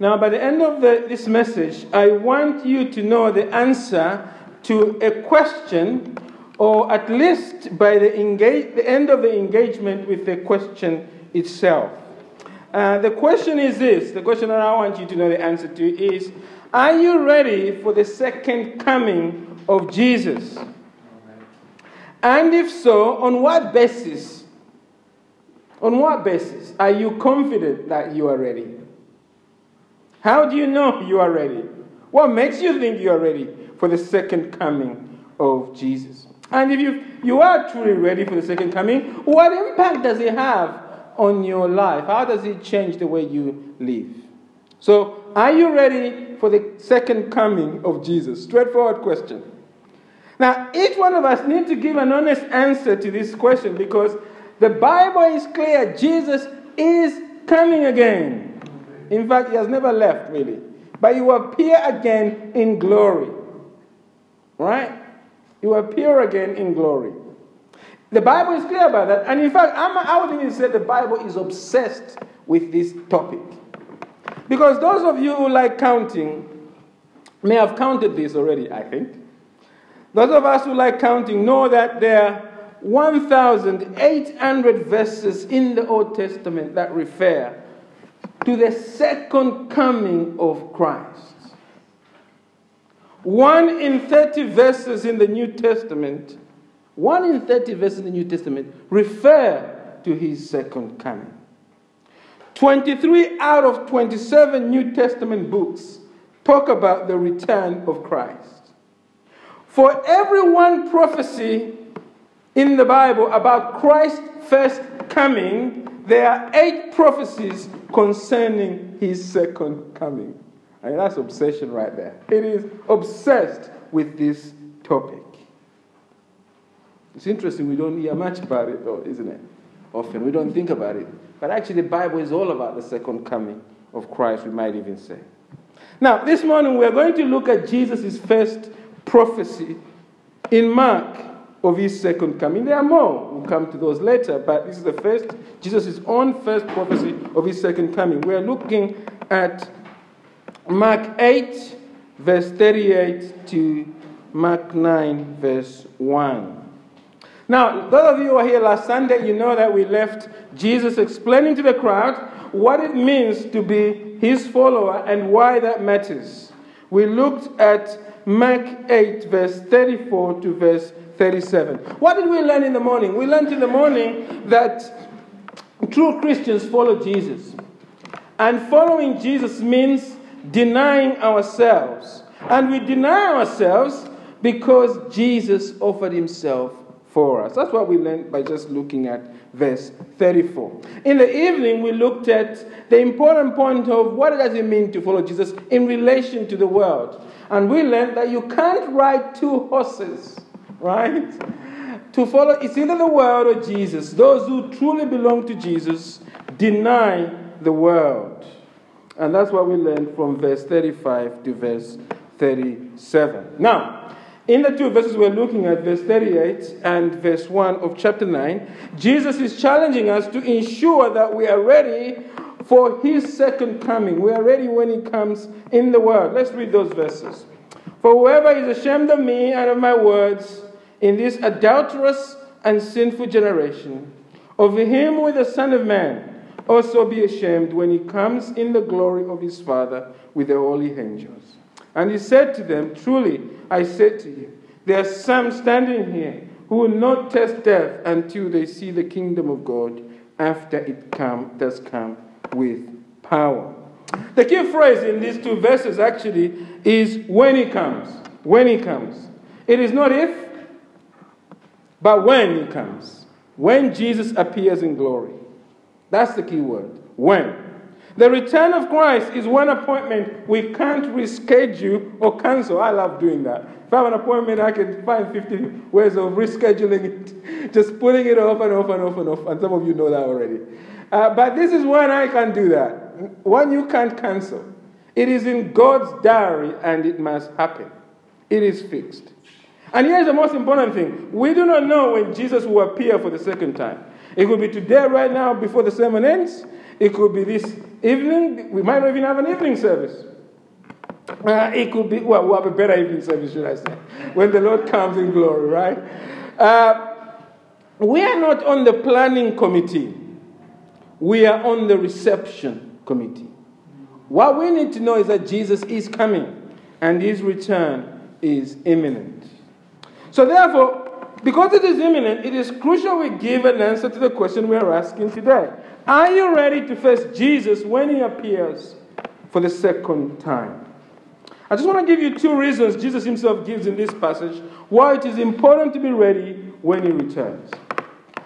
Now, by the end of the, this message, I want you to know the answer to a question, or at least by the, engage, the end of the engagement with the question itself. Uh, the question is this the question that I want you to know the answer to is Are you ready for the second coming of Jesus? And if so, on what basis? On what basis are you confident that you are ready? How do you know you are ready? What makes you think you are ready for the second coming of Jesus? And if you, you are truly ready for the second coming, what impact does it have on your life? How does it change the way you live? So, are you ready for the second coming of Jesus? Straightforward question. Now, each one of us need to give an honest answer to this question because the Bible is clear Jesus is coming again. In fact, he has never left, really. But he will appear again in glory. Right? He will appear again in glory. The Bible is clear about that. And in fact, I would even say the Bible is obsessed with this topic. Because those of you who like counting may have counted this already, I think. Those of us who like counting know that there are 1,800 verses in the Old Testament that refer to the second coming of Christ. One in 30 verses in the New Testament, one in 30 verses in the New Testament refer to his second coming. 23 out of 27 New Testament books talk about the return of Christ. For every one prophecy in the Bible about Christ's first coming, there are eight prophecies concerning his second coming. I mean, that's obsession right there. It is obsessed with this topic. It's interesting, we don't hear much about it, though, isn't it? Often we don't think about it. But actually, the Bible is all about the second coming of Christ, we might even say. Now, this morning we're going to look at Jesus' first prophecy in Mark of his second coming. There are more. We'll come to those later, but this is the first, Jesus' own first prophecy of his second coming. We're looking at Mark 8, verse 38 to Mark 9, verse 1. Now, those of you who were here last Sunday, you know that we left Jesus explaining to the crowd what it means to be his follower and why that matters. We looked at Mark 8, verse 34 to verse 37. What did we learn in the morning? We learned in the morning that true Christians follow Jesus. And following Jesus means denying ourselves. And we deny ourselves because Jesus offered himself for us. That's what we learned by just looking at verse 34. In the evening, we looked at the important point of what does it mean to follow Jesus in relation to the world. And we learned that you can't ride two horses, right? To follow, it's either the world or Jesus. Those who truly belong to Jesus deny the world. And that's what we learned from verse 35 to verse 37. Now, in the two verses we're looking at, verse 38 and verse 1 of chapter 9, Jesus is challenging us to ensure that we are ready for his second coming. We are ready when he comes in the world. Let's read those verses. For whoever is ashamed of me and of my words in this adulterous and sinful generation, of him will the Son of Man also be ashamed when he comes in the glory of his Father with the holy angels. And he said to them, Truly, I say to you, there are some standing here who will not taste death until they see the kingdom of God after it come, does come with power. The key phrase in these two verses actually is when he comes. When he comes. It is not if, but when he comes. When Jesus appears in glory. That's the key word. When. The return of Christ is one appointment we can't reschedule or cancel. I love doing that. If I have an appointment, I can find 50 ways of rescheduling it, just putting it off and off and off and off. And some of you know that already. Uh, but this is one I can do that. One you can't cancel. It is in God's diary and it must happen. It is fixed. And here's the most important thing we do not know when Jesus will appear for the second time. It could be today, right now, before the sermon ends. It could be this evening. We might not even have an evening service. Uh, it could be, well, we'll have a better evening service, should I say, when the Lord comes in glory, right? Uh, we are not on the planning committee, we are on the reception committee. What we need to know is that Jesus is coming and his return is imminent. So, therefore, because it is imminent, it is crucial we give an answer to the question we are asking today. Are you ready to face Jesus when he appears for the second time? I just want to give you two reasons Jesus himself gives in this passage why it is important to be ready when he returns.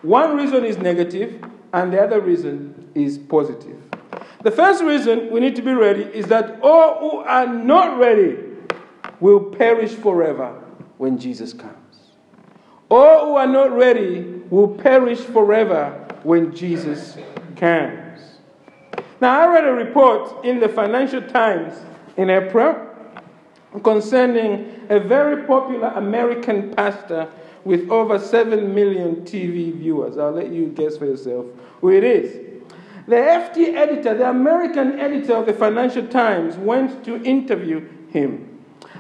One reason is negative, and the other reason is positive. The first reason we need to be ready is that all who are not ready will perish forever when Jesus comes. All who are not ready will perish forever when Jesus comes. Now, I read a report in the Financial Times in April concerning a very popular American pastor with over 7 million TV viewers. I'll let you guess for yourself who it is. The FT editor, the American editor of the Financial Times, went to interview him.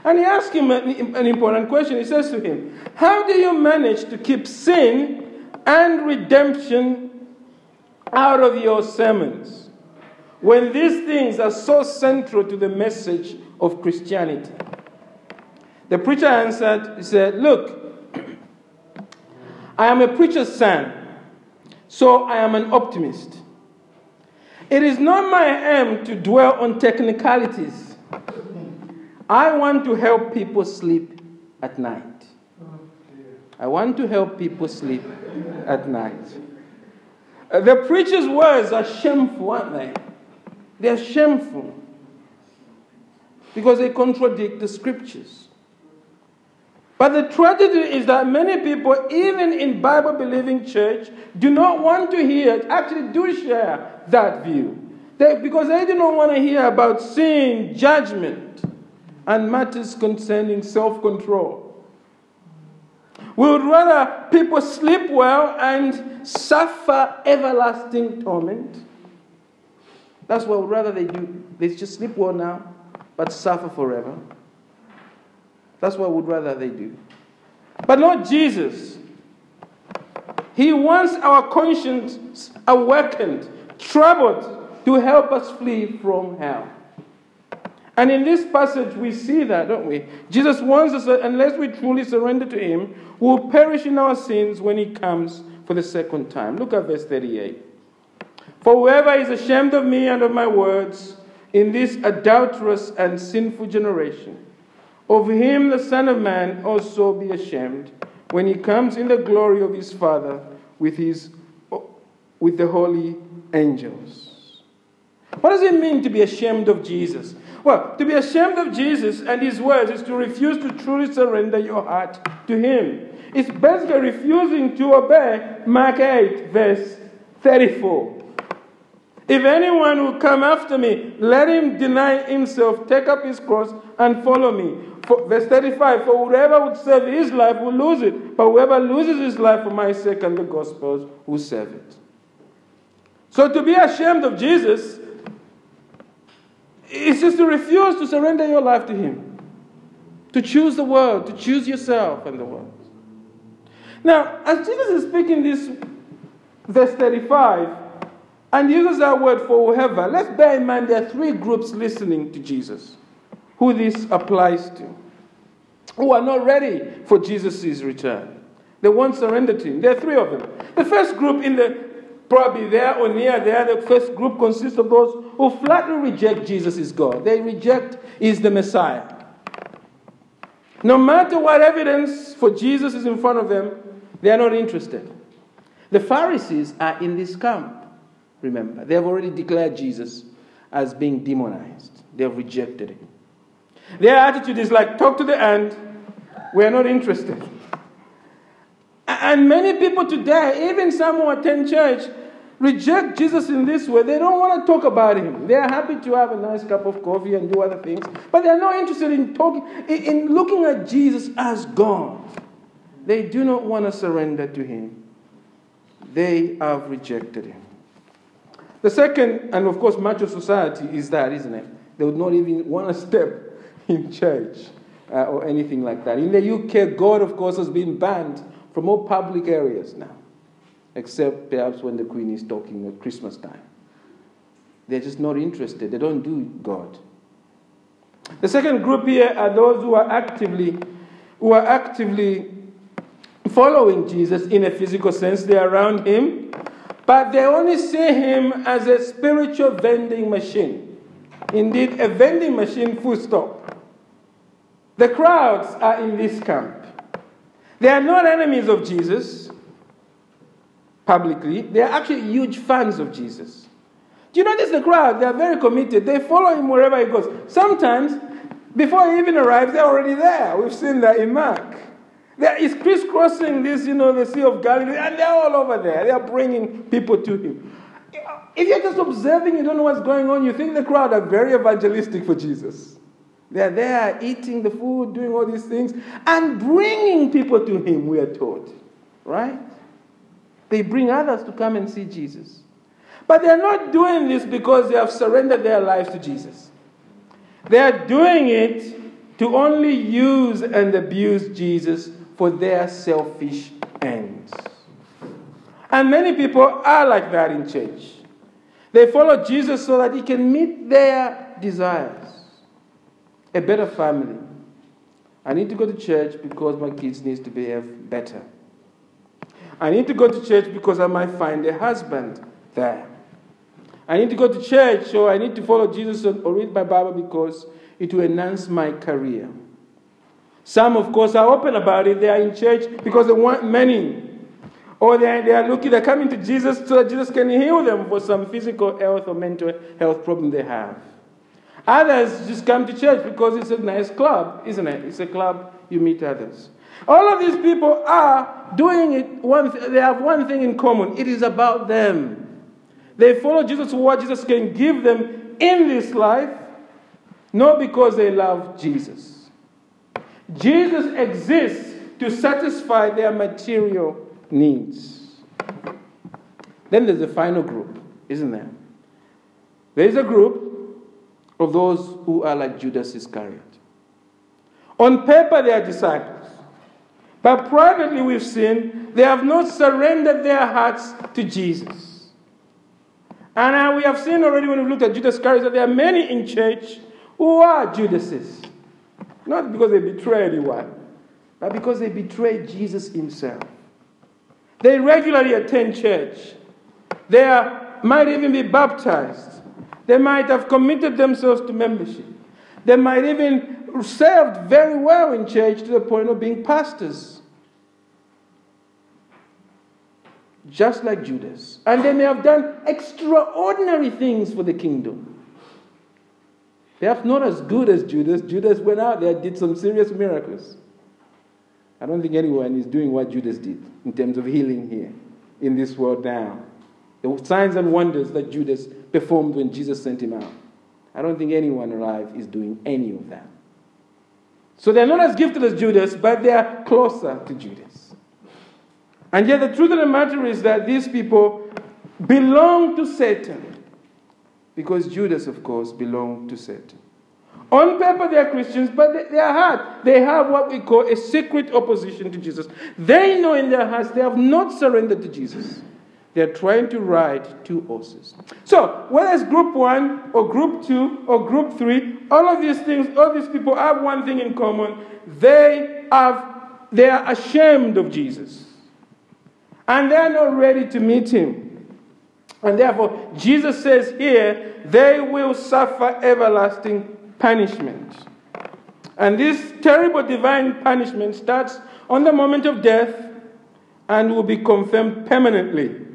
And he asked him an important question. He says to him, How do you manage to keep sin and redemption out of your sermons when these things are so central to the message of Christianity? The preacher answered, He said, Look, I am a preacher's son, so I am an optimist. It is not my aim to dwell on technicalities. I want to help people sleep at night. I want to help people sleep at night. Uh, the preacher's words are shameful, aren't they? They're shameful because they contradict the scriptures. But the tragedy is that many people, even in Bible believing church, do not want to hear, actually do share that view. They, because they do not want to hear about sin, judgment, and matters concerning self control. We would rather people sleep well and suffer everlasting torment. That's what we'd rather they do. They just sleep well now, but suffer forever. That's what we'd rather they do. But not Jesus. He wants our conscience awakened, troubled, to help us flee from hell. And in this passage, we see that, don't we? Jesus warns us that unless we truly surrender to Him, we'll perish in our sins when He comes for the second time. Look at verse 38. For whoever is ashamed of me and of my words in this adulterous and sinful generation, of him the Son of Man also be ashamed when he comes in the glory of his Father with, his, with the holy angels. What does it mean to be ashamed of Jesus? Well, to be ashamed of Jesus and his words is to refuse to truly surrender your heart to him. It's basically refusing to obey Mark 8, verse 34. If anyone will come after me, let him deny himself, take up his cross, and follow me. For, verse 35 For whoever would save his life will lose it, but whoever loses his life for my sake and the gospel's will save it. So to be ashamed of Jesus is just to refuse to surrender your life to him, to choose the world, to choose yourself and the world. Now, as Jesus is speaking this, verse 35, and uses that word for whoever, let's bear in mind there are three groups listening to Jesus who this applies to, who are not ready for Jesus' return. They won't surrender to him. There are three of them. The first group in the probably there or near there, the first group consists of those who flatly reject Jesus as God. They reject is the Messiah. No matter what evidence for Jesus is in front of them, they are not interested. The Pharisees are in this camp. Remember, they have already declared Jesus as being demonized. They have rejected him. Their attitude is like, talk to the end, we're not interested. And many people today, even some who attend church, reject Jesus in this way. They don't want to talk about him. They are happy to have a nice cup of coffee and do other things, but they're not interested in talking, in looking at Jesus as God. They do not want to surrender to him. They have rejected him. The second, and of course, much of society is that, isn't it? They would not even want to step in church uh, or anything like that. In the UK, God, of course, has been banned from all public areas now, except perhaps when the Queen is talking at Christmas time. They're just not interested. They don't do God. The second group here are those who are actively, who are actively following Jesus in a physical sense. They're around him, but they only see him as a spiritual vending machine. Indeed, a vending machine, full stop. The crowds are in this camp. They are not enemies of Jesus publicly, they are actually huge fans of Jesus. Do you notice the crowd? They are very committed. They follow him wherever he goes. Sometimes, before he even arrives, they're already there. We've seen that in Mark. He's crisscrossing this, you know, the Sea of Galilee, and they're all over there. They are bringing people to him. If you're just observing, you don't know what's going on, you think the crowd are very evangelistic for Jesus. They're there eating the food, doing all these things, and bringing people to him, we are told. Right? They bring others to come and see Jesus. But they're not doing this because they have surrendered their lives to Jesus. They are doing it to only use and abuse Jesus for their selfish ends. And many people are like that in church. They follow Jesus so that he can meet their desires. A better family. I need to go to church because my kids need to behave better. I need to go to church because I might find a husband there. I need to go to church or I need to follow Jesus or read my Bible because it will enhance my career. Some, of course, are open about it. They are in church because they want money. Or they are, they are looking, they're coming to Jesus so that Jesus can heal them for some physical health or mental health problem they have. Others just come to church because it's a nice club, isn't it? It's a club, you meet others. All of these people are doing it, one th- they have one thing in common it is about them. They follow Jesus for what Jesus can give them in this life, not because they love Jesus. Jesus exists to satisfy their material needs. Then there's the final group, isn't there? There's a group of those who are like Judas Iscariot. On paper, they are disciples. But privately, we've seen they have not surrendered their hearts to Jesus. And uh, we have seen already when we looked at Judas Iscariot that there are many in church who are Judases. Not because they betray anyone, but because they betray Jesus himself. They regularly attend church. They are, might even be baptized. They might have committed themselves to membership. They might even served very well in church to the point of being pastors. Just like Judas. And they may have done extraordinary things for the kingdom. Perhaps not as good as Judas. Judas went out there, did some serious miracles. I don't think anyone is doing what Judas did in terms of healing here in this world now. The signs and wonders that Judas performed when Jesus sent him out. I don't think anyone alive is doing any of that. So they're not as gifted as Judas, but they are closer to Judas. And yet, the truth of the matter is that these people belong to Satan. Because Judas, of course, belonged to Satan. On paper, they are Christians, but they are heart, they have what we call a secret opposition to Jesus. They know in their hearts they have not surrendered to Jesus. They're trying to ride two horses. So, whether it's group one or group two or group three, all of these things, all these people have one thing in common. They have they are ashamed of Jesus. And they're not ready to meet him. And therefore, Jesus says here, they will suffer everlasting punishment. And this terrible divine punishment starts on the moment of death and will be confirmed permanently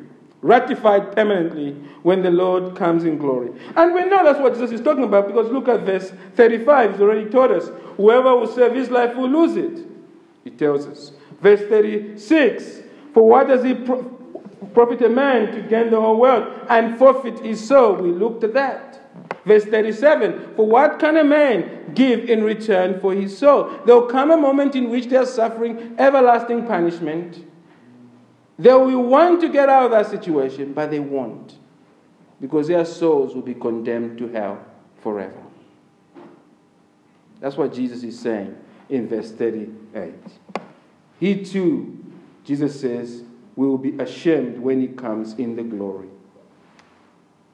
ratified permanently when the Lord comes in glory. And we know that's what Jesus is talking about because look at verse 35. He's already told us whoever will save his life will lose it. He tells us. Verse 36 For what does it pro- profit a man to gain the whole world and forfeit his soul? We looked at that. Verse 37 For what can a man give in return for his soul? There will come a moment in which they are suffering everlasting punishment they will want to get out of that situation, but they won't. because their souls will be condemned to hell forever. That's what Jesus is saying in verse 38. He too, Jesus says, will be ashamed when he comes in the glory.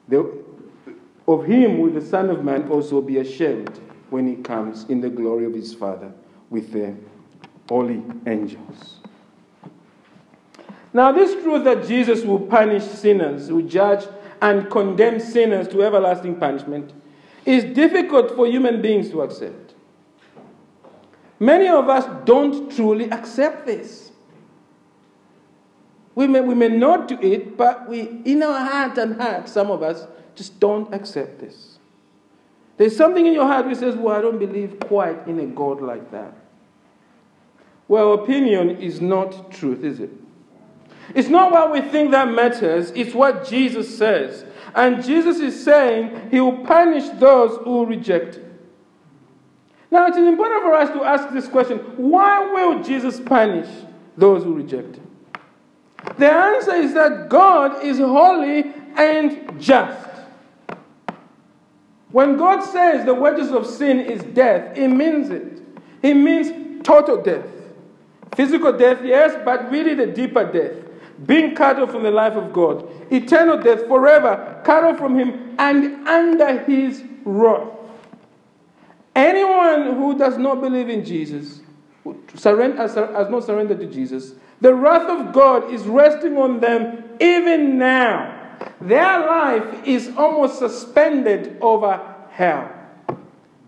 The, of him will the Son of Man also be ashamed when he comes in the glory of his Father with the holy angels. Now, this truth that Jesus will punish sinners, will judge and condemn sinners to everlasting punishment, is difficult for human beings to accept. Many of us don't truly accept this. We may, we may not do it, but we, in our heart and heart, some of us just don't accept this. There's something in your heart which says, Well, I don't believe quite in a God like that. Well, opinion is not truth, is it? It's not what we think that matters, it's what Jesus says. And Jesus is saying he will punish those who reject him. Now, it is important for us to ask this question why will Jesus punish those who reject him? The answer is that God is holy and just. When God says the wages of sin is death, He means it. He means total death. Physical death, yes, but really the deeper death. Being cut off from the life of God. Eternal death, forever, cut off from Him and under His wrath. Anyone who does not believe in Jesus, surrender, has not surrendered to Jesus, the wrath of God is resting on them even now. Their life is almost suspended over hell,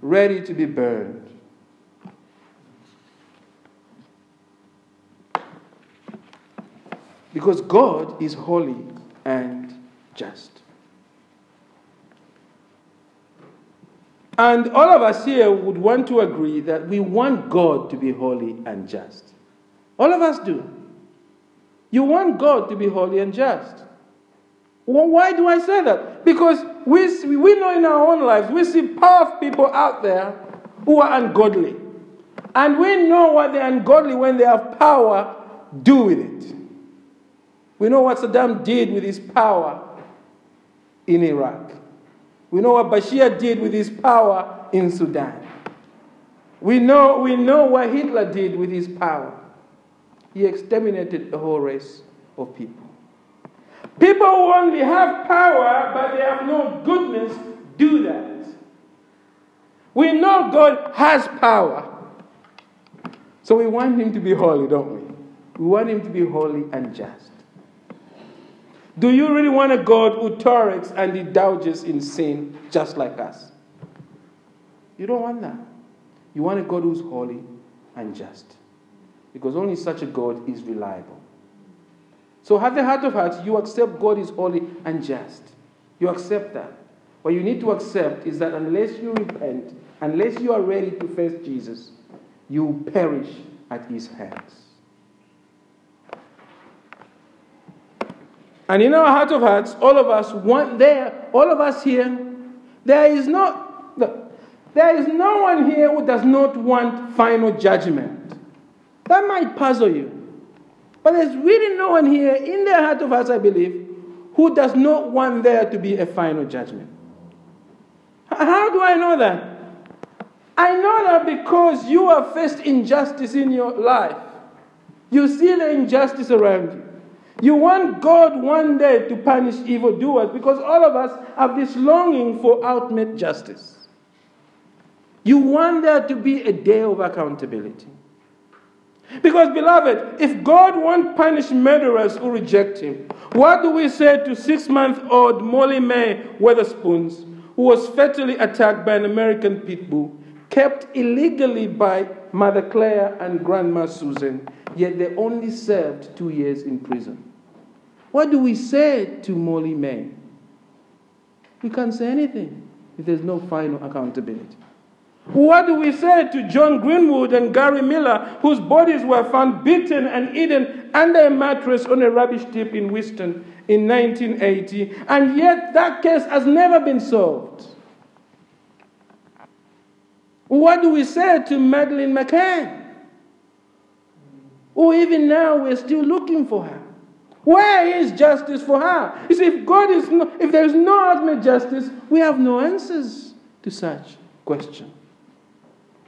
ready to be burned. Because God is holy and just. And all of us here would want to agree that we want God to be holy and just. All of us do. You want God to be holy and just. Well, why do I say that? Because we, we know in our own lives, we see powerful people out there who are ungodly. And we know what the ungodly, when they have power, do with it. We know what Saddam did with his power in Iraq. We know what Bashir did with his power in Sudan. We know, we know what Hitler did with his power. He exterminated a whole race of people. People who only have power but they have no goodness do that. We know God has power. So we want Him to be holy, don't we? We want Him to be holy and just. Do you really want a God who tolerates and indulges in sin just like us? You don't want that. You want a God who's holy and just. Because only such a God is reliable. So, at the heart of hearts, you accept God is holy and just. You accept that. What you need to accept is that unless you repent, unless you are ready to face Jesus, you perish at his hands. And in our heart of hearts, all of us want there, all of us here, there is not, there is no one here who does not want final judgment. That might puzzle you. But there's really no one here in their heart of hearts, I believe, who does not want there to be a final judgment. How do I know that? I know that because you have faced injustice in your life. You see the injustice around you. You want God one day to punish evildoers because all of us have this longing for ultimate justice. You want there to be a day of accountability. Because, beloved, if God won't punish murderers who reject Him, what do we say to six month old Molly Mae Wotherspoons, who was fatally attacked by an American pit bull, kept illegally by Mother Claire and Grandma Susan, yet they only served two years in prison? What do we say to Molly Mae? We can't say anything if there's no final accountability. What do we say to John Greenwood and Gary Miller, whose bodies were found beaten and eaten under a mattress on a rubbish tip in Whiston in 1980, and yet that case has never been solved? What do we say to Madeleine McCann, who even now we're still looking for her? Where is justice for her? You see, if God is no, if there is no ultimate justice, we have no answers to such question.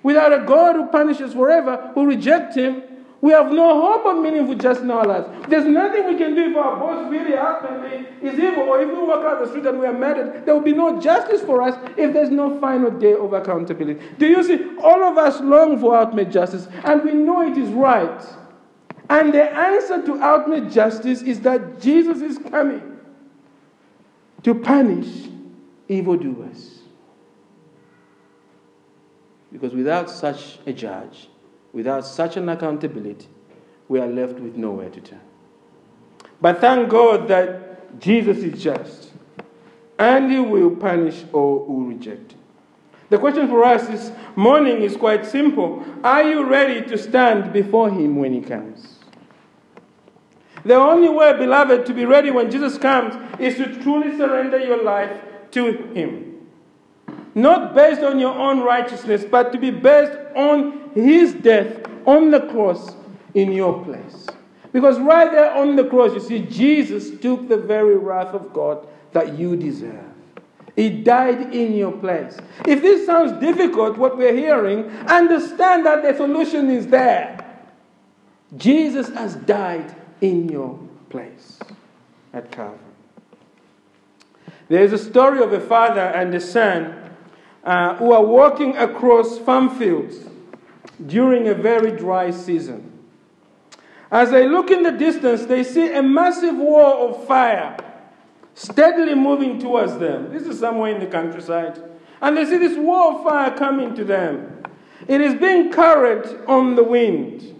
Without a God who punishes forever, who reject him, we have no hope of meaningful justice in our lives. There's nothing we can do if our boss really ultimately is evil, or if we walk out the street and we are murdered. There will be no justice for us if there's no final day of accountability. Do you see? All of us long for ultimate justice, and we know it is right. And the answer to ultimate justice is that Jesus is coming to punish evildoers. Because without such a judge, without such an accountability, we are left with nowhere to turn. But thank God that Jesus is just and he will punish all who reject him. The question for us this morning is quite simple Are you ready to stand before him when he comes? The only way, beloved, to be ready when Jesus comes is to truly surrender your life to him not based on your own righteousness, but to be based on his death on the cross in your place. Because right there on the cross, you see, Jesus took the very wrath of God that you deserve. He died in your place. If this sounds difficult, what we're hearing, understand that the solution is there. Jesus has died in your place at Calvary. There is a story of a father and a son uh, who are walking across farm fields during a very dry season. As they look in the distance, they see a massive wall of fire steadily moving towards them. This is somewhere in the countryside. And they see this wall of fire coming to them. It is being carried on the wind.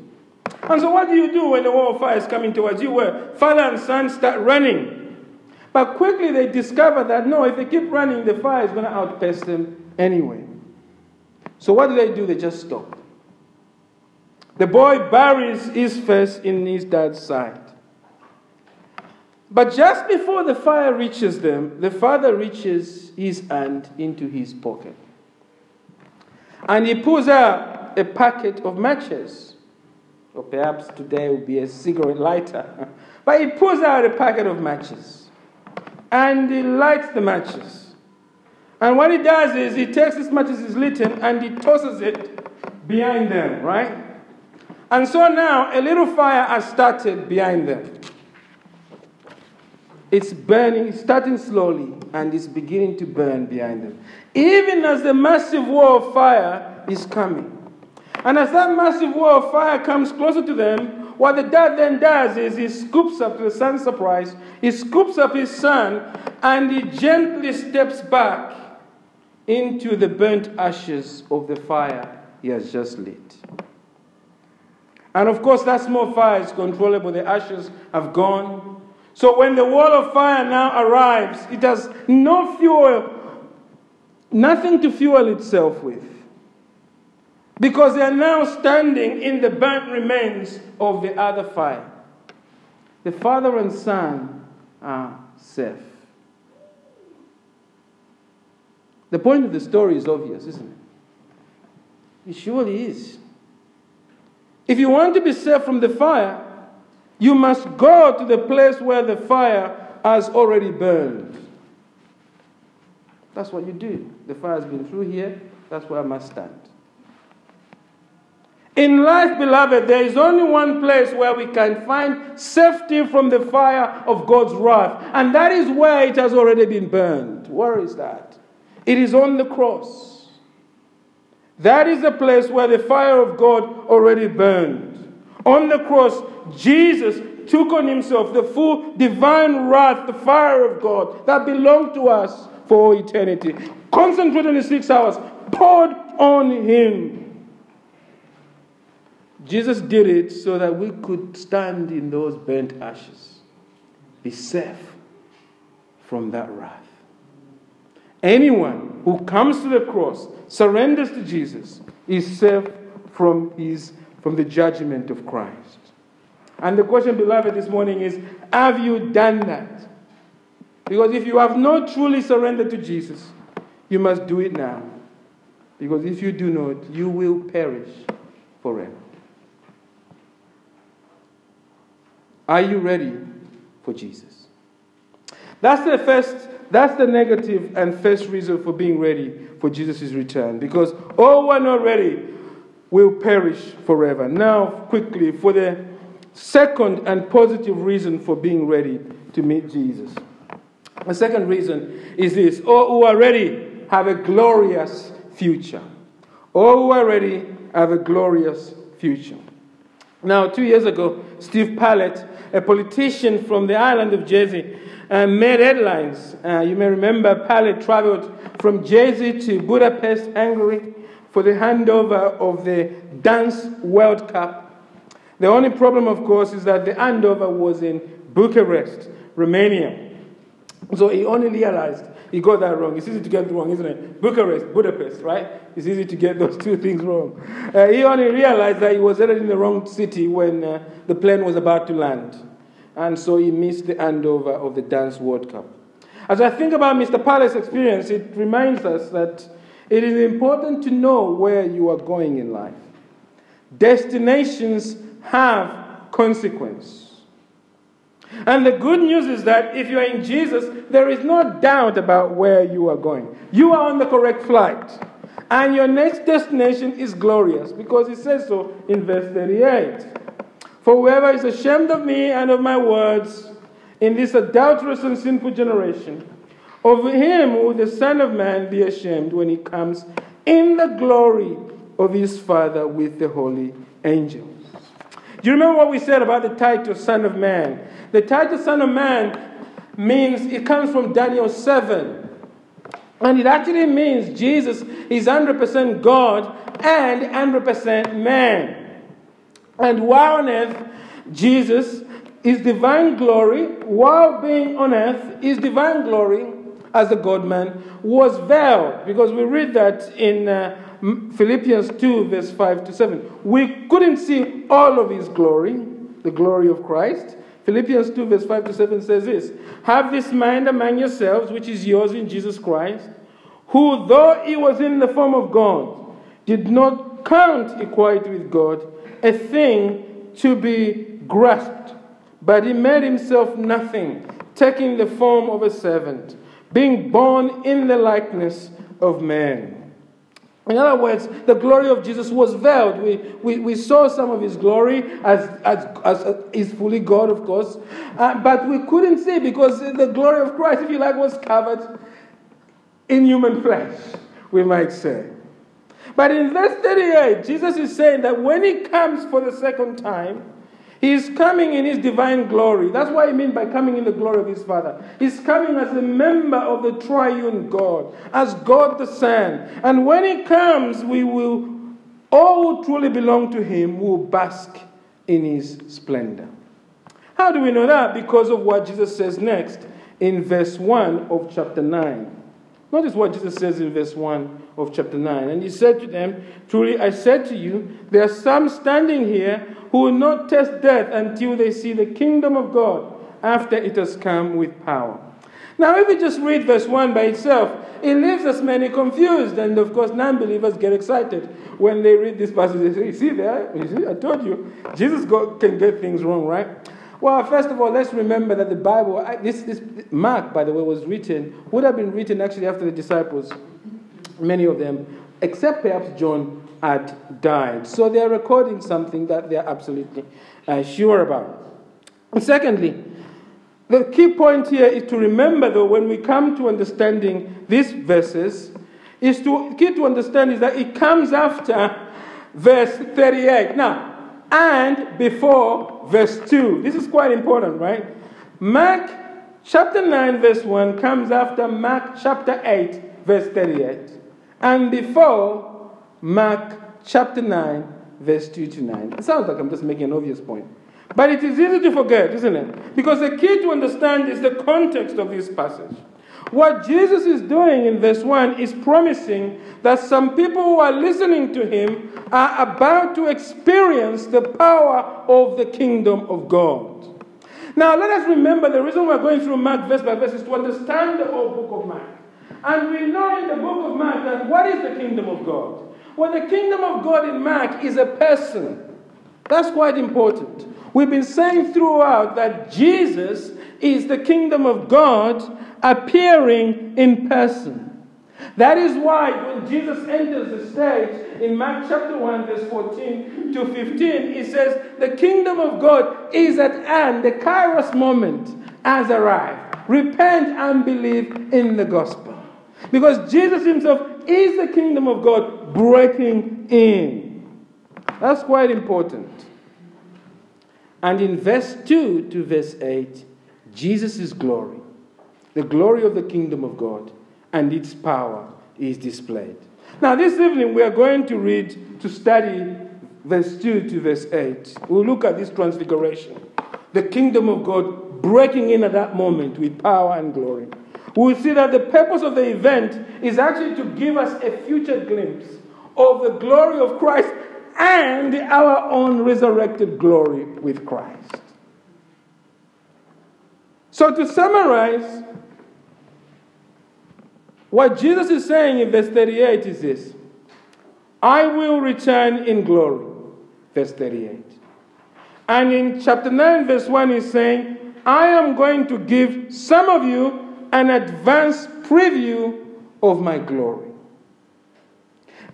And so, what do you do when the wall of fire is coming towards you? Where father and son start running. But quickly they discover that no, if they keep running, the fire is going to outpace them anyway. So what do they do? They just stop. The boy buries his face in his dad's side. But just before the fire reaches them, the father reaches his hand into his pocket. And he pulls out a packet of matches. Or perhaps today would be a cigarette lighter. but he pulls out a packet of matches. And he lights the matches. And what he does is he takes as much as is lit and he tosses it behind them, right? And so now a little fire has started behind them. It's burning, starting slowly, and it's beginning to burn behind them. Even as the massive wall of fire is coming. And as that massive wall of fire comes closer to them, what the dad then does is he scoops up, to the son's surprise, he scoops up his son and he gently steps back into the burnt ashes of the fire he has just lit. And of course, that small fire is controllable. The ashes have gone. So when the wall of fire now arrives, it has no fuel, nothing to fuel itself with. Because they are now standing in the burnt remains of the other fire. The father and son are safe. The point of the story is obvious, isn't it? It surely is. If you want to be safe from the fire, you must go to the place where the fire has already burned. That's what you do. The fire has been through here, that's where I must stand. In life, beloved, there is only one place where we can find safety from the fire of God's wrath, and that is where it has already been burned. Where is that? It is on the cross. That is the place where the fire of God already burned. On the cross, Jesus took on himself the full divine wrath, the fire of God that belonged to us for eternity. Concentrated in six hours, poured on him. Jesus did it so that we could stand in those burnt ashes, be safe from that wrath. Anyone who comes to the cross, surrenders to Jesus, is safe from, his, from the judgment of Christ. And the question, beloved, this morning is Have you done that? Because if you have not truly surrendered to Jesus, you must do it now. Because if you do not, you will perish forever. Are you ready for Jesus. That's the first, that's the negative and first reason for being ready for Jesus' return. Because all who are not ready will perish forever. Now, quickly, for the second and positive reason for being ready to meet Jesus. The second reason is this all who are ready have a glorious future. All who are ready have a glorious future. Now, two years ago, Steve Pallett, a politician from the island of Jersey, uh, made headlines. Uh, you may remember Pallett traveled from Jersey to Budapest, Hungary, for the handover of the Dance World Cup. The only problem, of course, is that the handover was in Bucharest, Romania. So he only realized he got that wrong. It's easy to get wrong, isn't it? Bucharest, Budapest, right? It's easy to get those two things wrong. Uh, he only realized that he was headed in the wrong city when uh, the plane was about to land. And so he missed the handover of the Dance World Cup. As I think about Mr. Pallett's experience, it reminds us that it is important to know where you are going in life. Destinations have consequence. And the good news is that if you are in Jesus, there is no doubt about where you are going. You are on the correct flight. And your next destination is glorious because it says so in verse 38. For whoever is ashamed of me and of my words in this adulterous and sinful generation, of him will the Son of Man be ashamed when he comes in the glory of his Father with the holy angels. Do you remember what we said about the title Son of Man? The title Son of Man means it comes from Daniel 7. And it actually means Jesus is 100% God and 100% man. And while on earth, Jesus is divine glory, while being on earth, is divine glory as the God man was veiled. Because we read that in uh, Philippians 2, verse 5 to 7. We couldn't see all of his glory, the glory of Christ. Philippians 2, verse 5 to 7 says this Have this mind among yourselves, which is yours in Jesus Christ, who, though he was in the form of God, did not count equality with God a thing to be grasped, but he made himself nothing, taking the form of a servant, being born in the likeness of man. In other words, the glory of Jesus was veiled. We, we, we saw some of his glory as, as, as he's fully God, of course, uh, but we couldn't see because the glory of Christ, if you like, was covered in human flesh, we might say. But in verse 38, Jesus is saying that when he comes for the second time, he is coming in his divine glory. That's what I mean by coming in the glory of his Father. He's coming as a member of the triune God, as God the Son. And when he comes, we will, all who truly belong to him, will bask in his splendor. How do we know that? Because of what Jesus says next in verse 1 of chapter 9. Notice what Jesus says in verse 1 of chapter 9. And he said to them, Truly I said to you, there are some standing here who will not taste death until they see the kingdom of God after it has come with power. Now, if we just read verse 1 by itself, it leaves us many confused. And of course, non believers get excited when they read this passage. They say, see there? You see, I told you, Jesus can get things wrong, right? Well, first of all, let's remember that the Bible, this, this Mark, by the way, was written, would have been written actually after the disciples, many of them, except perhaps John, had died. So they're recording something that they're absolutely uh, sure about. And secondly, the key point here is to remember, though, when we come to understanding these verses, is to key to understand is that it comes after verse 38. Now, and before verse 2. This is quite important, right? Mark chapter 9, verse 1 comes after Mark chapter 8, verse 38. And before Mark chapter 9, verse 2 to 9. It sounds like I'm just making an obvious point. But it is easy to forget, isn't it? Because the key to understand is the context of this passage. What Jesus is doing in verse 1 is promising that some people who are listening to him are about to experience the power of the kingdom of God. Now, let us remember the reason we're going through Mark verse by verse is to understand the whole book of Mark. And we know in the book of Mark that what is the kingdom of God? Well, the kingdom of God in Mark is a person. That's quite important. We've been saying throughout that Jesus is the kingdom of God appearing in person. That is why when Jesus enters the stage in Mark chapter 1, verse 14 to 15, he says, The kingdom of God is at hand, the kairos moment has arrived. Repent and believe in the gospel. Because Jesus himself is the kingdom of God breaking in. That's quite important. And in verse 2 to verse 8, Jesus' glory, the glory of the kingdom of God, and its power is displayed. Now, this evening we are going to read, to study verse 2 to verse 8. We'll look at this transfiguration, the kingdom of God breaking in at that moment with power and glory. We'll see that the purpose of the event is actually to give us a future glimpse of the glory of Christ and our own resurrected glory with Christ. So, to summarize, what Jesus is saying in verse 38 is this I will return in glory. Verse 38. And in chapter 9, verse 1, he's saying, I am going to give some of you an advance preview of my glory.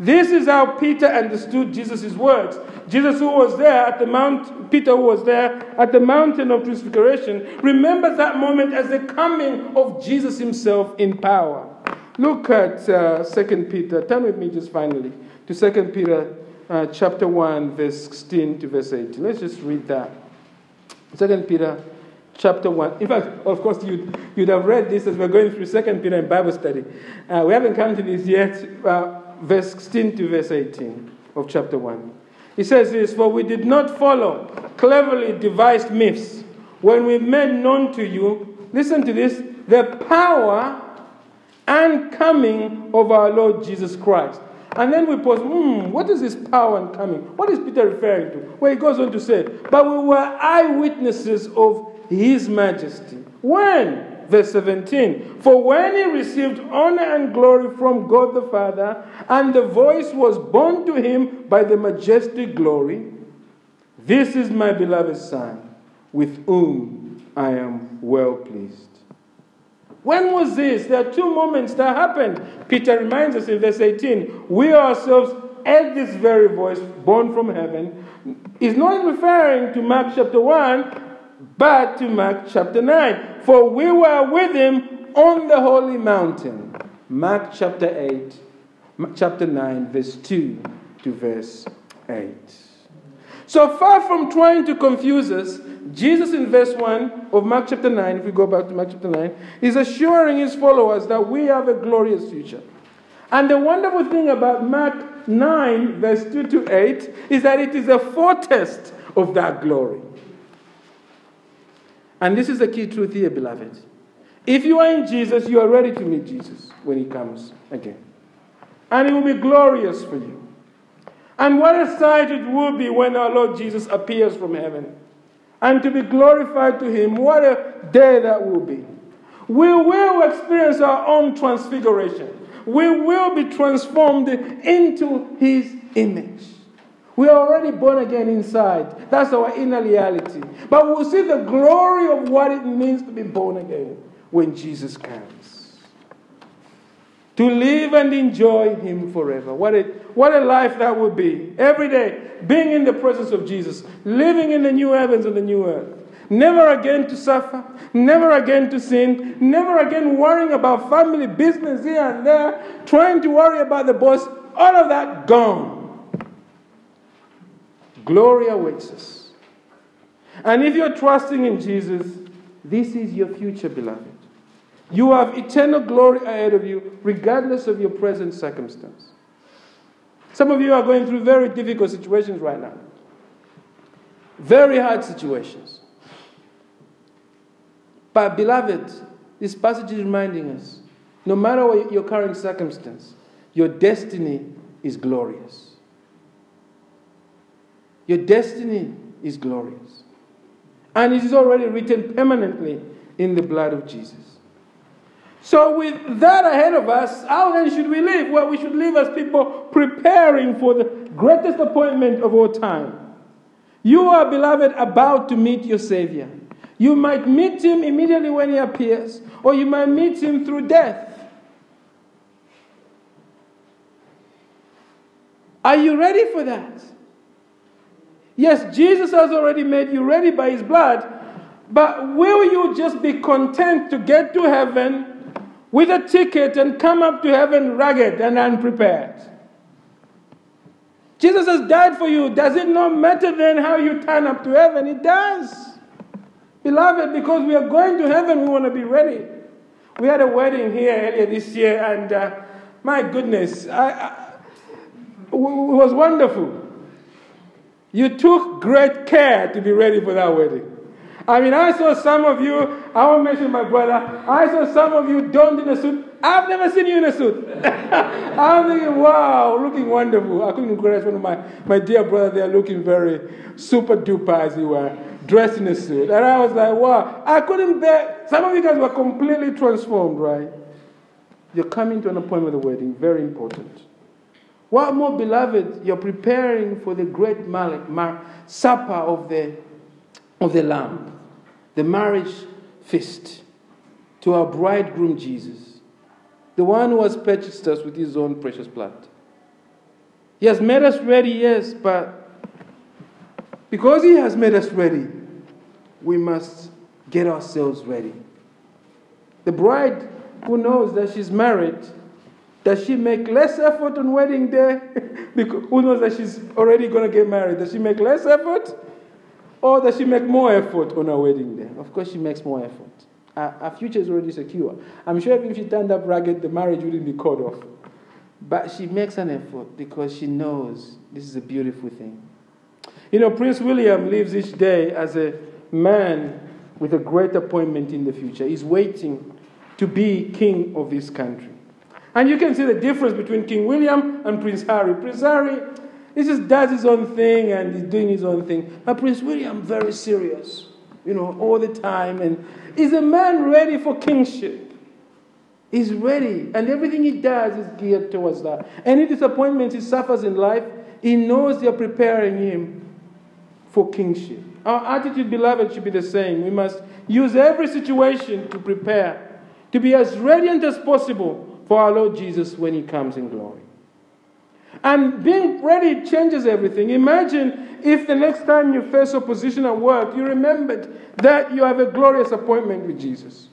This is how Peter understood Jesus' words. Jesus, who was there at the mount, Peter, who was there at the mountain of transfiguration, remembers that moment as the coming of Jesus himself in power. Look at uh, 2 Peter. Turn with me just finally to 2 Peter uh, chapter 1, verse 16 to verse 18. Let's just read that. 2 Peter chapter 1. In fact, of course, you'd, you'd have read this as we're going through 2 Peter in Bible study. Uh, we haven't come to this yet. Uh, verse 16 to verse 18 of chapter 1. He says this For we did not follow cleverly devised myths when we made known to you, listen to this, the power and coming of our Lord Jesus Christ. And then we pause, hmm, what is this power and coming? What is Peter referring to? Well, he goes on to say, but we were eyewitnesses of his majesty. When? Verse 17. For when he received honor and glory from God the Father, and the voice was borne to him by the majestic glory, This is my beloved Son, with whom I am well pleased. When was this? There are two moments that happened. Peter reminds us in verse 18 we ourselves at this very voice borne from heaven is not referring to Mark chapter 1, but to Mark chapter 9. For we were with him on the holy mountain. Mark chapter 8, chapter 9, verse 2 to verse 8. So far from trying to confuse us, Jesus in verse 1 of Mark chapter 9, if we go back to Mark chapter 9, is assuring his followers that we have a glorious future. And the wonderful thing about Mark 9, verse 2 to 8, is that it is a foretaste of that glory. And this is the key truth here, beloved. If you are in Jesus, you are ready to meet Jesus when he comes again. And it will be glorious for you. And what a sight it will be when our Lord Jesus appears from heaven. And to be glorified to him, what a day that will be. We will experience our own transfiguration. We will be transformed into his image. We are already born again inside. That's our inner reality. But we'll see the glory of what it means to be born again when Jesus comes to live and enjoy Him forever. What a, what a life that would be. Every day, being in the presence of Jesus, living in the new heavens and the new earth. Never again to suffer, never again to sin, never again worrying about family business here and there, trying to worry about the boss. All of that gone. Glory awaits us. And if you're trusting in Jesus, this is your future, beloved. You have eternal glory ahead of you, regardless of your present circumstance. Some of you are going through very difficult situations right now, very hard situations. But, beloved, this passage is reminding us no matter what your current circumstance, your destiny is glorious. Your destiny is glorious. And it is already written permanently in the blood of Jesus. So, with that ahead of us, how then should we live? Well, we should live as people preparing for the greatest appointment of all time. You are, beloved, about to meet your Savior. You might meet him immediately when he appears, or you might meet him through death. Are you ready for that? Yes, Jesus has already made you ready by his blood, but will you just be content to get to heaven with a ticket and come up to heaven ragged and unprepared? Jesus has died for you. Does it not matter then how you turn up to heaven? It does. Beloved, because we are going to heaven, we want to be ready. We had a wedding here earlier this year, and uh, my goodness, I, I, it was wonderful. You took great care to be ready for that wedding. I mean, I saw some of you, I won't mention my brother, I saw some of you donned in a suit. I've never seen you in a suit. I'm thinking, wow, looking wonderful. I couldn't encourage one of my, my dear brother there looking very super duper as you were, dressed in a suit. And I was like, wow, I couldn't bear. Some of you guys were completely transformed, right? You're coming to an appointment of the wedding, very important. What more, beloved, you're preparing for the great mar- mar- supper of the, of the Lamb, the marriage feast to our bridegroom Jesus, the one who has purchased us with his own precious blood. He has made us ready, yes, but because he has made us ready, we must get ourselves ready. The bride who knows that she's married does she make less effort on wedding day? because who knows that she's already going to get married? Does she make less effort? Or does she make more effort on her wedding day? Of course, she makes more effort. Our, our future is already secure. I'm sure even if she turned up ragged, the marriage wouldn't be cut off. But she makes an effort because she knows this is a beautiful thing. You know, Prince William lives each day as a man with a great appointment in the future. He's waiting to be king of this country. And you can see the difference between King William and Prince Harry. Prince Harry, he just does his own thing and he's doing his own thing. But Prince William, very serious, you know, all the time. And he's a man ready for kingship. He's ready. And everything he does is geared towards that. Any disappointments he suffers in life, he knows they're preparing him for kingship. Our attitude, beloved, should be the same. We must use every situation to prepare, to be as radiant as possible our Lord Jesus when he comes in glory. And being ready changes everything. Imagine if the next time you face opposition at work, you remembered that you have a glorious appointment with Jesus.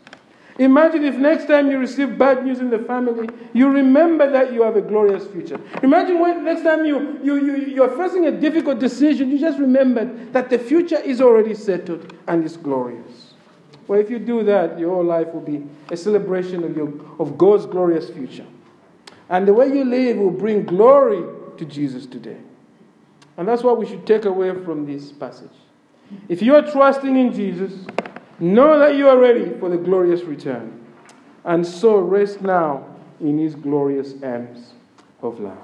Imagine if next time you receive bad news in the family, you remember that you have a glorious future. Imagine when next time you, you, you, you're facing a difficult decision, you just remember that the future is already settled and is glorious. Well, if you do that, your whole life will be a celebration of, your, of God's glorious future. And the way you live will bring glory to Jesus today. And that's what we should take away from this passage. If you are trusting in Jesus, know that you are ready for the glorious return. And so rest now in his glorious arms of love.